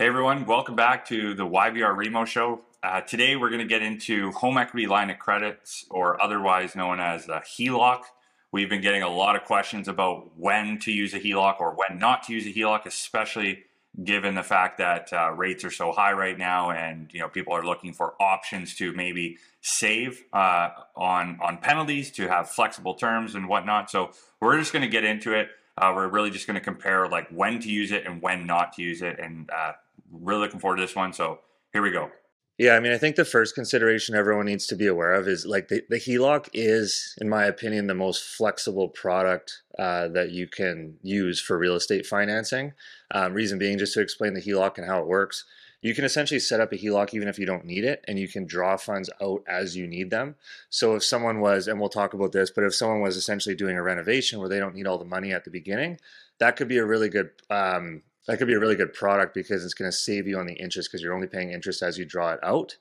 Hey everyone, welcome back to the YVR Remo Show. Uh, today we're going to get into home equity line of credits, or otherwise known as a HELOC. We've been getting a lot of questions about when to use a HELOC or when not to use a HELOC, especially given the fact that uh, rates are so high right now, and you know people are looking for options to maybe save uh, on on penalties, to have flexible terms and whatnot. So we're just going to get into it. Uh, we're really just going to compare like when to use it and when not to use it, and uh, really looking forward to this one. So here we go. Yeah, I mean, I think the first consideration everyone needs to be aware of is like the, the HELOC is, in my opinion, the most flexible product uh, that you can use for real estate financing. Um, reason being, just to explain the HELOC and how it works, you can essentially set up a HELOC even if you don't need it, and you can draw funds out as you need them. So if someone was, and we'll talk about this, but if someone was essentially doing a renovation where they don't need all the money at the beginning, that could be a really good um, that could be a really good product because it's going to save you on the interest because you're only paying interest as you draw it out.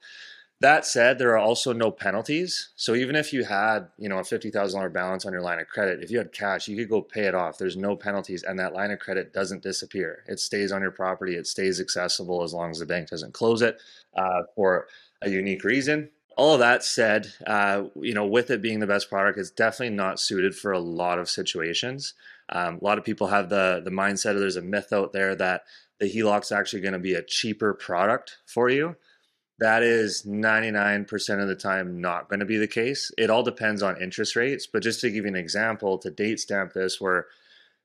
That said, there are also no penalties. So even if you had, you know, a fifty thousand dollar balance on your line of credit, if you had cash, you could go pay it off. There's no penalties, and that line of credit doesn't disappear. It stays on your property. It stays accessible as long as the bank doesn't close it uh, for a unique reason. All that said, uh, you know, with it being the best product, it's definitely not suited for a lot of situations. Um, a lot of people have the the mindset of there's a myth out there that the HELOC is actually going to be a cheaper product for you. That is 99% of the time not going to be the case. It all depends on interest rates. But just to give you an example, to date stamp this, we're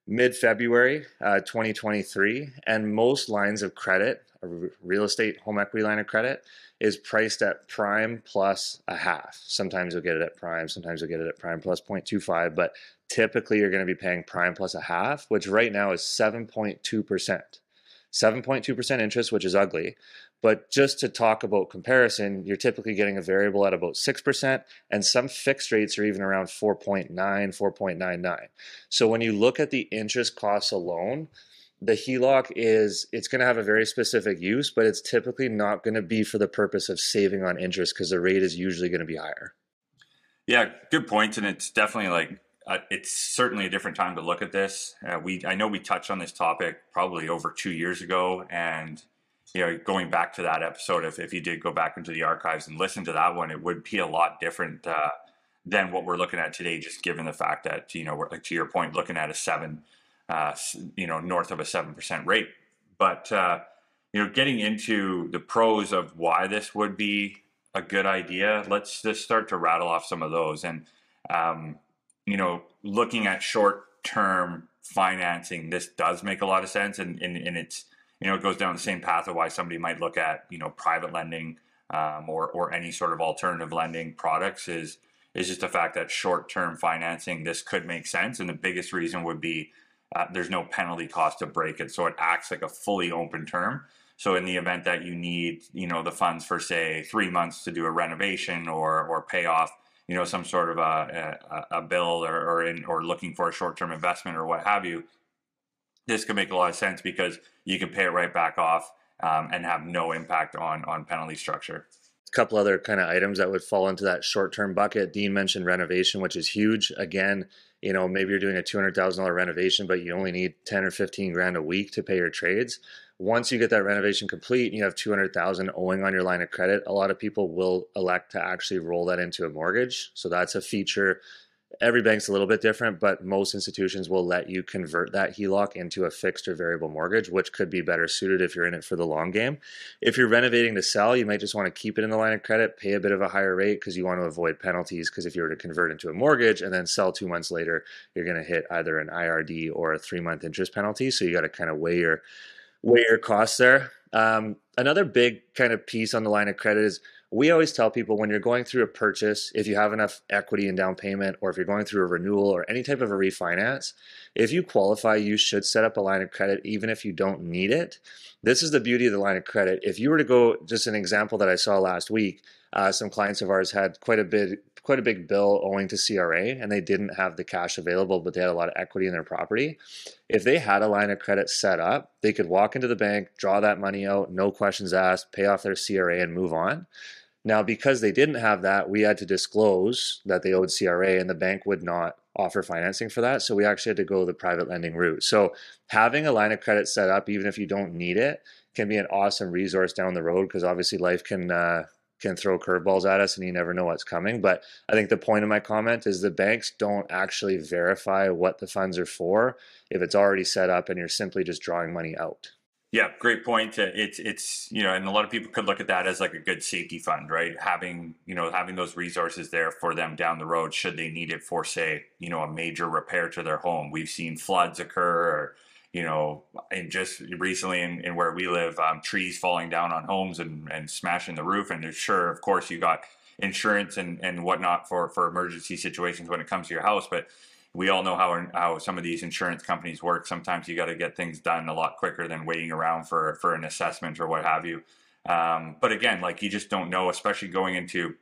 mid February uh, 2023, and most lines of credit, a real estate home equity line of credit, is priced at prime plus a half. Sometimes you'll get it at prime, sometimes you'll get it at prime plus 0.25, but typically you're going to be paying prime plus a half, which right now is 7.2%. 7.2% interest, which is ugly. But just to talk about comparison, you're typically getting a variable at about 6%, and some fixed rates are even around 4.9, 4.99. So when you look at the interest costs alone, the HELOC is it's going to have a very specific use, but it's typically not going to be for the purpose of saving on interest because the rate is usually going to be higher. Yeah, good point, and it's definitely like uh, it's certainly a different time to look at this. Uh, we I know we touched on this topic probably over two years ago, and you know, going back to that episode, if, if you did go back into the archives and listen to that one, it would be a lot different uh, than what we're looking at today. Just given the fact that you know, we're, to your point, looking at a seven, uh, you know, north of a seven percent rate. But uh, you know, getting into the pros of why this would be a good idea, let's just start to rattle off some of those and. Um, you know, looking at short term financing, this does make a lot of sense. And, and, and it's, you know, it goes down the same path of why somebody might look at, you know, private lending um, or, or any sort of alternative lending products is, is just the fact that short term financing, this could make sense. And the biggest reason would be uh, there's no penalty cost to break it. So it acts like a fully open term. So in the event that you need, you know, the funds for say three months to do a renovation or, or pay off you know some sort of a, a, a bill or or, in, or looking for a short term investment or what have you, this could make a lot of sense because you can pay it right back off um, and have no impact on on penalty structure. Couple other kind of items that would fall into that short term bucket. Dean mentioned renovation, which is huge. Again, you know maybe you're doing a two hundred thousand dollar renovation, but you only need ten or fifteen grand a week to pay your trades once you get that renovation complete and you have 200,000 owing on your line of credit, a lot of people will elect to actually roll that into a mortgage. So that's a feature. Every bank's a little bit different, but most institutions will let you convert that HELOC into a fixed or variable mortgage, which could be better suited if you're in it for the long game. If you're renovating to sell, you might just want to keep it in the line of credit, pay a bit of a higher rate because you want to avoid penalties. Because if you were to convert into a mortgage and then sell two months later, you're going to hit either an IRD or a three month interest penalty. So you got to kind of weigh your weigh your costs there. Um, another big kind of piece on the line of credit is we always tell people when you're going through a purchase, if you have enough equity and down payment, or if you're going through a renewal or any type of a refinance, if you qualify, you should set up a line of credit even if you don't need it. This is the beauty of the line of credit. If you were to go, just an example that I saw last week, uh, some clients of ours had quite a bit quite a big bill owing to CRA and they didn't have the cash available, but they had a lot of equity in their property. If they had a line of credit set up, they could walk into the bank, draw that money out, no questions asked, pay off their CRA and move on. Now, because they didn't have that, we had to disclose that they owed CRA and the bank would not offer financing for that. So we actually had to go the private lending route. So having a line of credit set up, even if you don't need it, can be an awesome resource down the road because obviously life can uh, can throw curveballs at us and you never know what's coming. But I think the point of my comment is the banks don't actually verify what the funds are for if it's already set up and you're simply just drawing money out. Yeah, great point. It's it's you know, and a lot of people could look at that as like a good safety fund, right? Having you know having those resources there for them down the road should they need it for say you know a major repair to their home. We've seen floods occur, or you know, and just recently in, in where we live, um, trees falling down on homes and and smashing the roof. And sure, of course, you got insurance and and whatnot for for emergency situations when it comes to your house, but we all know how how some of these insurance companies work. Sometimes you got to get things done a lot quicker than waiting around for for an assessment or what have you. Um, but again, like you just don't know, especially going into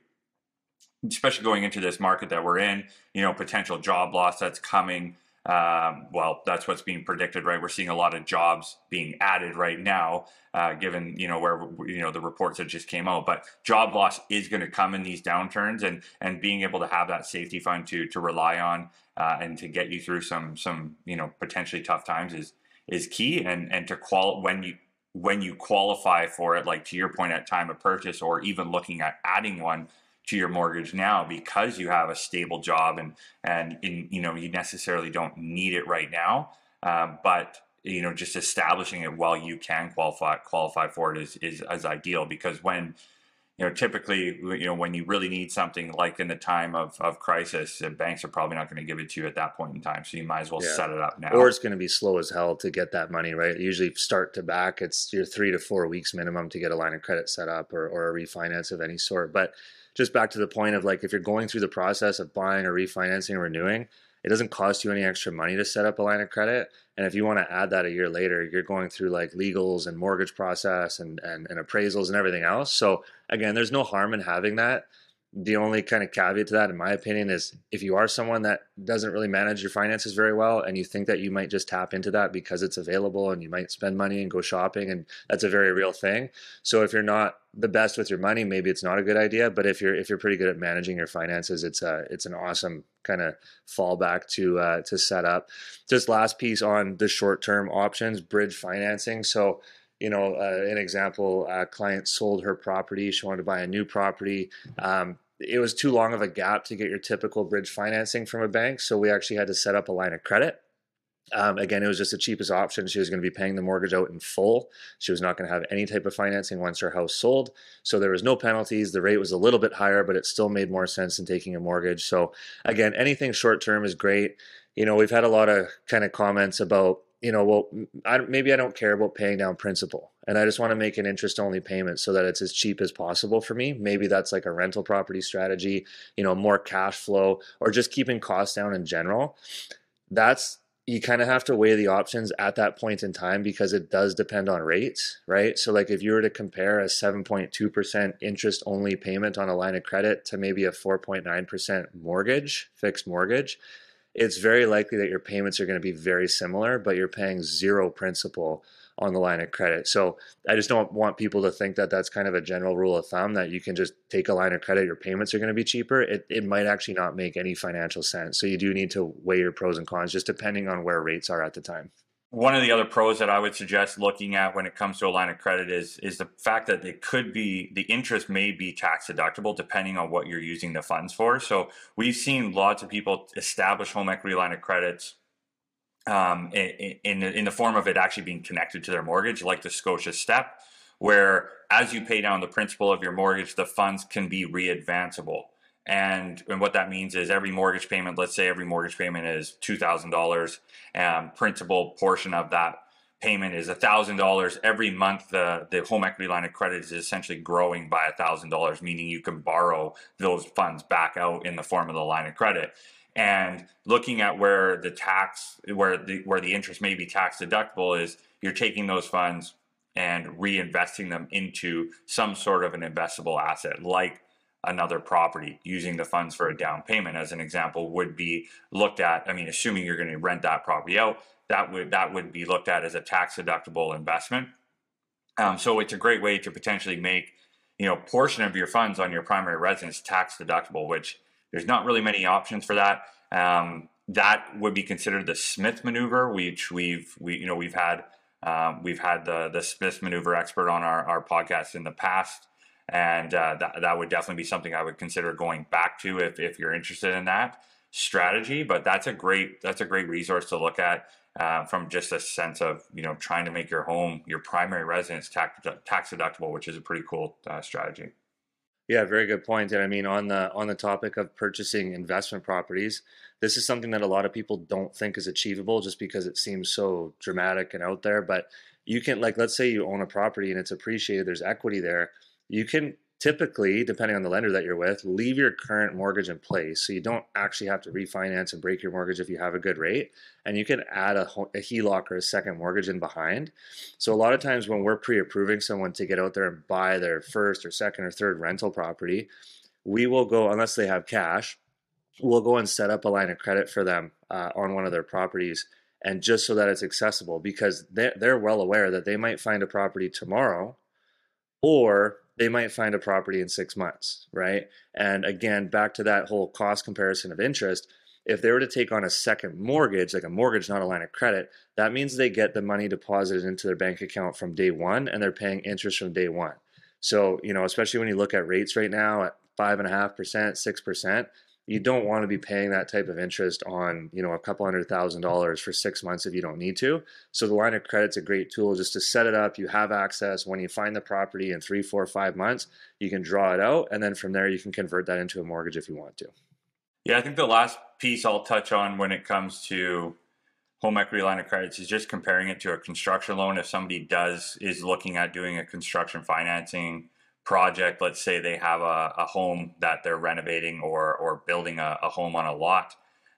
especially going into this market that we're in. You know, potential job loss that's coming. Um, well, that's what's being predicted, right? We're seeing a lot of jobs being added right now, uh, given you know where you know the reports that just came out. But job loss is going to come in these downturns, and and being able to have that safety fund to to rely on uh, and to get you through some some you know potentially tough times is is key. And and to qual when you when you qualify for it, like to your point at time of purchase, or even looking at adding one to your mortgage now because you have a stable job and and in, you know you necessarily don't need it right now um, but you know just establishing it while you can qualify qualify for it is is, is ideal because when you know typically you know when you really need something like in the time of, of crisis the banks are probably not going to give it to you at that point in time so you might as well yeah. set it up now or it's going to be slow as hell to get that money right usually start to back it's your three to four weeks minimum to get a line of credit set up or, or a refinance of any sort but just back to the point of like if you're going through the process of buying or refinancing or renewing, it doesn't cost you any extra money to set up a line of credit. And if you want to add that a year later, you're going through like legals and mortgage process and, and, and appraisals and everything else. So again, there's no harm in having that the only kind of caveat to that, in my opinion, is if you are someone that doesn't really manage your finances very well and you think that you might just tap into that because it's available and you might spend money and go shopping, and that's a very real thing. So if you're not the best with your money, maybe it's not a good idea. But if you're if you're pretty good at managing your finances, it's a it's an awesome kind of fallback to uh, to set up. Just last piece on the short term options, bridge financing. So you know, uh, an example, a client sold her property. She wanted to buy a new property. Um, it was too long of a gap to get your typical bridge financing from a bank. So we actually had to set up a line of credit. Um, again, it was just the cheapest option. She was going to be paying the mortgage out in full. She was not going to have any type of financing once her house sold. So there was no penalties. The rate was a little bit higher, but it still made more sense than taking a mortgage. So again, anything short term is great. You know, we've had a lot of kind of comments about you know, well, I, maybe I don't care about paying down principal and I just want to make an interest only payment so that it's as cheap as possible for me. Maybe that's like a rental property strategy, you know, more cash flow or just keeping costs down in general. That's you kind of have to weigh the options at that point in time because it does depend on rates, right? So, like if you were to compare a 7.2% interest only payment on a line of credit to maybe a 4.9% mortgage, fixed mortgage, it's very likely that your payments are going to be very similar, but you're paying zero principal on the line of credit. So I just don't want people to think that that's kind of a general rule of thumb that you can just take a line of credit, your payments are going to be cheaper. It, it might actually not make any financial sense. So you do need to weigh your pros and cons just depending on where rates are at the time one of the other pros that I would suggest looking at when it comes to a line of credit is is the fact that it could be the interest may be tax deductible depending on what you're using the funds for. So we've seen lots of people establish home equity line of credits um, in, in in the form of it actually being connected to their mortgage, like the Scotia Step, where as you pay down the principal of your mortgage, the funds can be readvanceable. And, and what that means is every mortgage payment, let's say every mortgage payment is $2,000, and um, principal portion of that payment is $1,000. Every month, the, the home equity line of credit is essentially growing by $1,000, meaning you can borrow those funds back out in the form of the line of credit. And looking at where the tax, where the, where the interest may be tax deductible is you're taking those funds and reinvesting them into some sort of an investable asset like another property using the funds for a down payment as an example would be looked at i mean assuming you're going to rent that property out that would that would be looked at as a tax deductible investment. Um, so it's a great way to potentially make you know portion of your funds on your primary residence tax deductible which there's not really many options for that. Um, that would be considered the smith maneuver which we've we you know we've had Um, we've had the the Smith maneuver expert on our, our podcast in the past, and uh, that that would definitely be something I would consider going back to if if you're interested in that strategy. But that's a great that's a great resource to look at uh, from just a sense of you know trying to make your home your primary residence tax tax deductible, which is a pretty cool uh, strategy. Yeah, very good point. And I mean, on the on the topic of purchasing investment properties, this is something that a lot of people don't think is achievable, just because it seems so dramatic and out there. But you can, like, let's say you own a property and it's appreciated, there's equity there. You can typically, depending on the lender that you're with, leave your current mortgage in place so you don't actually have to refinance and break your mortgage if you have a good rate. And you can add a, a HELOC or a second mortgage in behind. So a lot of times when we're pre-approving someone to get out there and buy their first or second or third rental property, we will go unless they have cash. We'll go and set up a line of credit for them uh, on one of their properties and just so that it's accessible because they're, they're well aware that they might find a property tomorrow or they might find a property in six months, right? And again, back to that whole cost comparison of interest. If they were to take on a second mortgage, like a mortgage, not a line of credit, that means they get the money deposited into their bank account from day one and they're paying interest from day one. So, you know, especially when you look at rates right now at five and a half percent, six percent, you don't want to be paying that type of interest on you know a couple hundred thousand dollars for six months if you don't need to. So the line of credit's a great tool just to set it up. You have access. When you find the property in three four five months you can draw it out and then from there you can convert that into a mortgage if you want to. Yeah i think the last piece i'll touch on when it comes to home equity line of credits is just comparing it to a construction loan. If somebody does is looking at doing a construction financing project, let's say they have a, a home that they're renovating or, or building a, a home on a lot,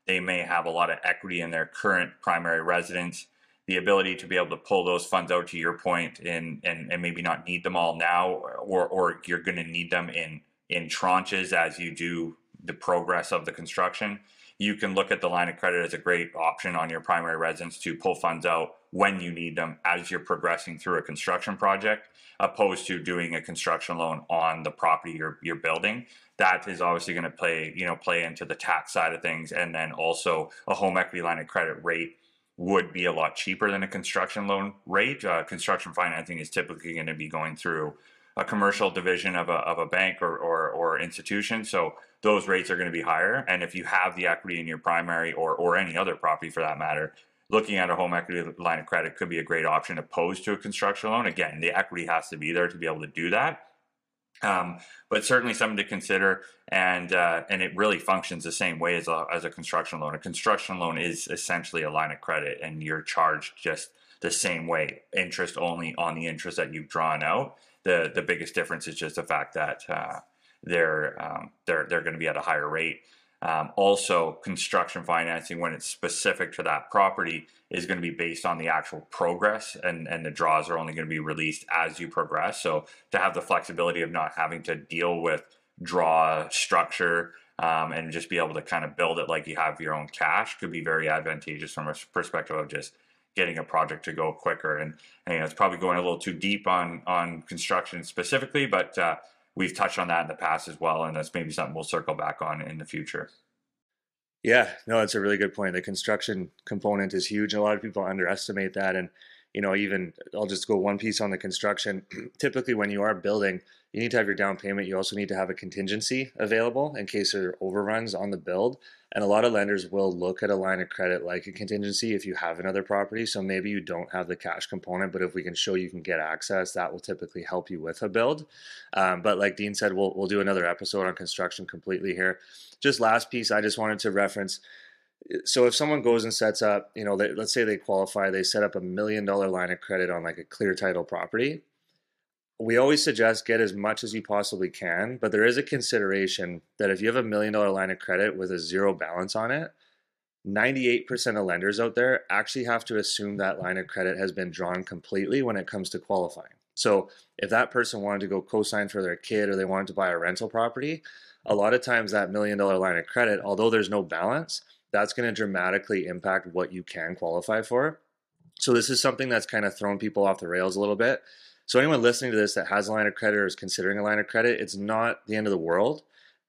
they may have a lot of equity in their current primary residence. The ability to be able to pull those funds out to your point and, and, and maybe not need them all now, or, or you're going to need them in, in tranches as you do the progress of the construction. You can look at the line of credit as a great option on your primary residence to pull funds out when you need them as you're progressing through a construction project opposed to doing a construction loan on the property you're, you're building. That is obviously going to play you know play into the tax side of things and then also a home equity line of credit rate would be a lot cheaper than a construction loan rate. Uh, construction financing is typically going to be going through a commercial division of a, of a bank or, or, or institution so those rates are going to be higher and if you have the equity in your primary or, or any other property for that matter looking at a home equity line of credit could be a great option opposed to a construction loan. Again, the equity has to be there to be able to do that. Um, but certainly something to consider, and uh, and it really functions the same way as a, as a construction loan. A construction loan is essentially a line of credit, and you're charged just the same way, interest only on the interest that you've drawn out. The the biggest difference is just the fact that uh, they're um, they're they're going to be at a higher rate. Um, also, construction financing, when it's specific to that property, is going to be based on the actual progress, and, and the draws are only going to be released as you progress. So, to have the flexibility of not having to deal with draw structure um, and just be able to kind of build it like you have your own cash could be very advantageous from a perspective of just getting a project to go quicker. And, and you know, it's probably going a little too deep on on construction specifically, but uh, we've touched on that in the past as well, and that's maybe something we'll circle back on in the future. Yeah, no, it's a really good point. The construction component is huge. A lot of people underestimate that. And, you know, even I'll just go one piece on the construction. Typically, when you are building, you need to have your down payment. You also need to have a contingency available in case there are overruns on the build. And a lot of lenders will look at a line of credit like a contingency if you have another property. So maybe you don't have the cash component, but if we can show you can get access, that will typically help you with a build. Um, but like Dean said, we'll, we'll do another episode on construction completely here. Just last piece, I just wanted to reference so if someone goes and sets up, you know, they, let's say they qualify, they set up a million dollar line of credit on like a clear title property we always suggest get as much as you possibly can, but there is a consideration that if you have a million dollar line of credit with a zero balance on it, 98% of lenders out there actually have to assume that line of credit has been drawn completely when it comes to qualifying. So if that person wanted to go co-sign for their kid or they wanted to buy a rental property, a lot of times that million dollar line of credit, although there's no balance, that's going to dramatically impact what you can qualify for. So this is something that's kind of thrown people off the rails a little bit. So anyone listening to this that has a line of credit or is considering a line of credit, it's not the end of the world.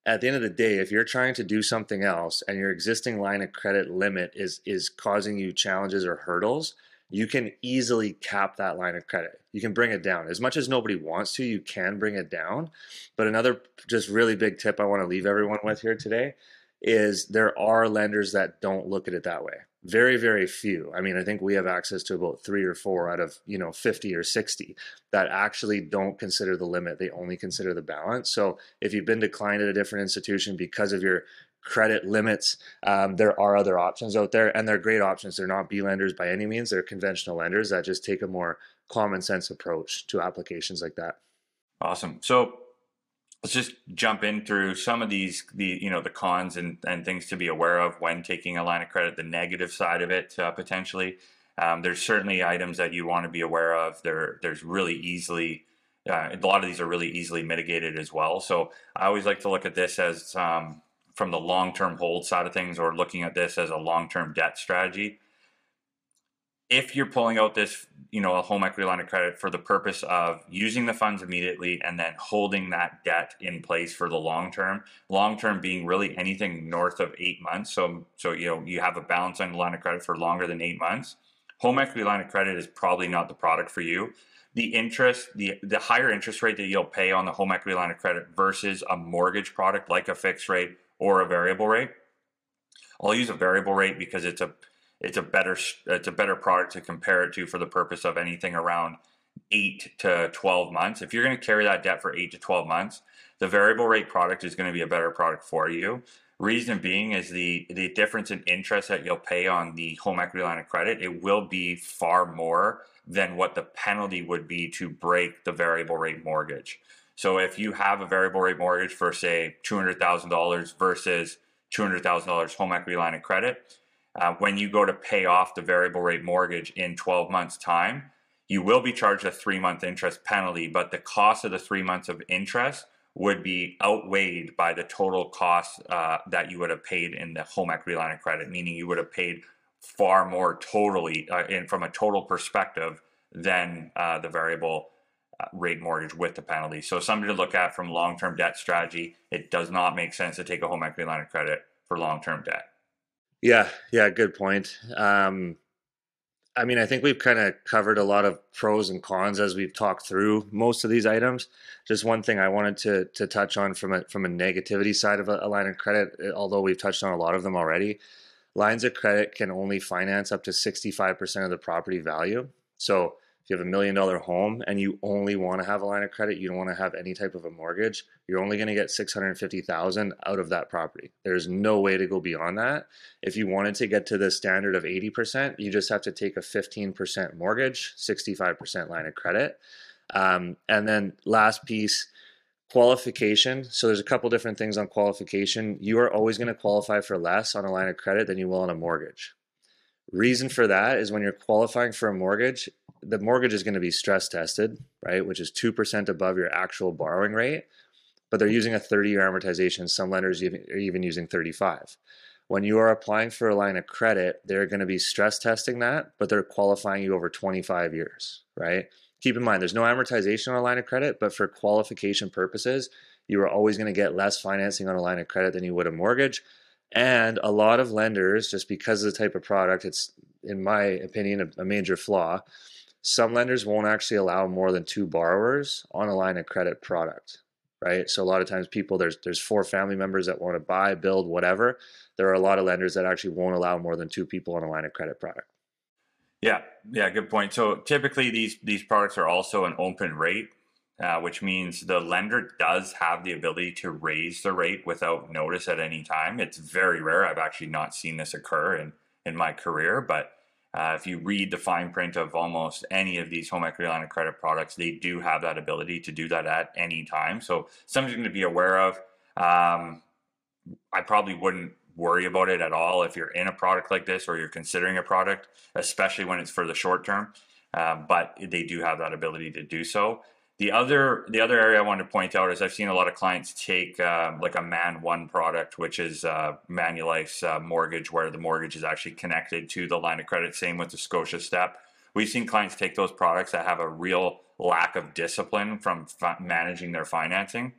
At the end of the day, if you're trying to do something else and your existing line of credit limit is is causing you challenges or hurdles, you can easily cap that line of credit. You can bring it down. As much as nobody wants to, you can bring it down. But another just really big tip I want to leave everyone with here today is there are lenders that don't look at it that way. Very, very few. I mean, I think we have access to about three or four out of, you know, 50 or 60 that actually don't consider the limit. They only consider the balance. So if you've been declined at a different institution because of your credit limits. Um, there are other options out there, and they're great options. They're not B lenders by any means. They're conventional lenders that just take a more common sense approach to applications like that. Awesome. So let's just jump in through some of these, the you know, the cons and, and things to be aware of when taking a line of credit. The negative side of it uh, potentially. Um, there's certainly items that you want to be aware of. There, there's really easily. Uh, a lot of these are really easily mitigated as well. So I always like to look at this as um, from the long-term hold side of things or looking at this as a long-term debt strategy if you're pulling out this you know a home equity line of credit for the purpose of using the funds immediately and then holding that debt in place for the long term long term being really anything north of eight months so so you know you have a balance on the line of credit for longer than eight months home equity line of credit is probably not the product for you the interest, the, the higher interest rate that you'll pay on the home equity line of credit versus a mortgage product like a fixed rate or a variable rate. I'll use a variable rate because it's a it's a better it's a better product to compare it to for the purpose of anything around 8 to 12 months. If you're going to carry that debt for 8 to 12 months, the variable rate product is going to be a better product for you. Reason being is the the difference in interest that you'll pay on the home equity line of credit, it will be far more than what the penalty would be to break the variable rate mortgage. So if you have a variable rate mortgage for say $200,000 versus $200,000 home equity line of credit, uh, when you go to pay off the variable rate mortgage in 12 months time, you will be charged a three month interest penalty, but the cost of the three months of interest would be outweighed by the total cost uh, that you would have paid in the home equity line of credit, meaning you would have paid far more totally uh, in from a total perspective than uh, the variable uh, rate mortgage with the penalty. So something to look at from long-term debt strategy. It does not make sense to take a home equity line of credit for long-term debt. Yeah, yeah, good point. Um, I mean, I think we've kind of covered a lot of pros and cons as we've talked through most of these items. Just one thing I wanted to to touch on from a from a negativity side of a, a line of credit, eh, although we've touched on a lot of them already. Lines of credit can only finance up to 65% of the property value. So you have a million dollar home and you only want to have a line of credit, you don't want to have any type of a mortgage, you're only going to get 650,000 out of that property. There's no way to go beyond that. If you wanted to get to the standard of 80%, you just have to take a 15% mortgage, 65% line of credit. Um, and then last piece, qualification. So there's a couple different things on qualification. You are always going to qualify for less on a line of credit than you will on a mortgage. Reason for that is when you're qualifying for a mortgage, the mortgage is going to be stress tested, right, which is 2% above your actual borrowing rate, but they're using a 30 year amortization. Some lenders are even using 35. When you are applying for a line of credit, they're going to be stress testing that, but they're qualifying you over 25 years, right? Keep in mind, there's no amortization on a line of credit, but for qualification purposes, you are always going to get less financing on a line of credit than you would a mortgage. And a lot of lenders, just because of the type of product, it's, in my opinion, a, a major flaw some lenders won't actually allow more than two borrowers on a line of credit product, right? So a lot of times people there's there's four family members that want to buy, build, whatever. There are a lot of lenders that actually won't allow more than two people on a line of credit product. Yeah, yeah, good point. So typically these these products are also an open rate, uh, which means the lender does have the ability to raise the rate without notice at any time. It's very rare. I've actually not seen this occur in in my career, but uh, if you read the fine print of almost any of these home equity line of credit products, they do have that ability to do that at any time. So something to be aware of. Um, I probably wouldn't worry about it at all if you're in a product like this or you're considering a product, especially when it's for the short term. Uh, but they do have that ability to do so. The other the other area I want to point out is I've seen a lot of clients take um, like a Man One product, which is uh, Manulife's uh, mortgage, where the mortgage is actually connected to the line of credit. Same with the Scotia Step. We've seen clients take those products that have a real lack of discipline from managing their financing.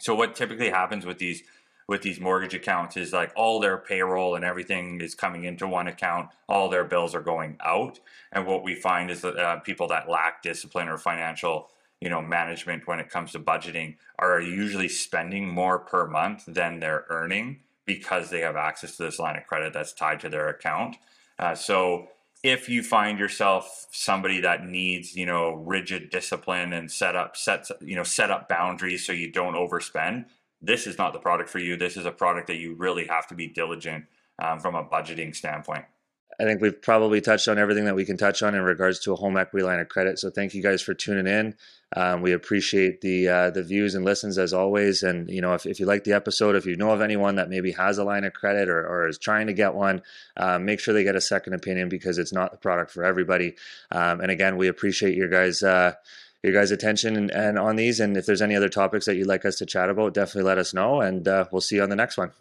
So what typically happens with these with these mortgage accounts is like all their payroll and everything is coming into one account, all their bills are going out. And what we find is that uh, people that lack discipline or financial you know management when it comes to budgeting are usually spending more per month than they're earning because they have access to this line of credit that's tied to their account. Uh, so if you find yourself somebody that needs you know rigid discipline and set up sets you know set up boundaries so you don't overspend this is not the product for you this is a product that you really have to be diligent um, from a budgeting standpoint I think we've probably touched on everything that we can touch on in regards to a home equity line of credit. So thank you guys for tuning in. Um, we appreciate the uh, the views and listens as always. And you know, if, if you like the episode, if you know of anyone that maybe has a line of credit or, or is trying to get one, um, make sure they get a second opinion because it's not the product for everybody. Um, and again, we appreciate your guys. Uh, your guys' attention and, and, on these. And if there's any other topics that you'd like us to chat about, definitely let us know. And uh, we'll see you on the next one.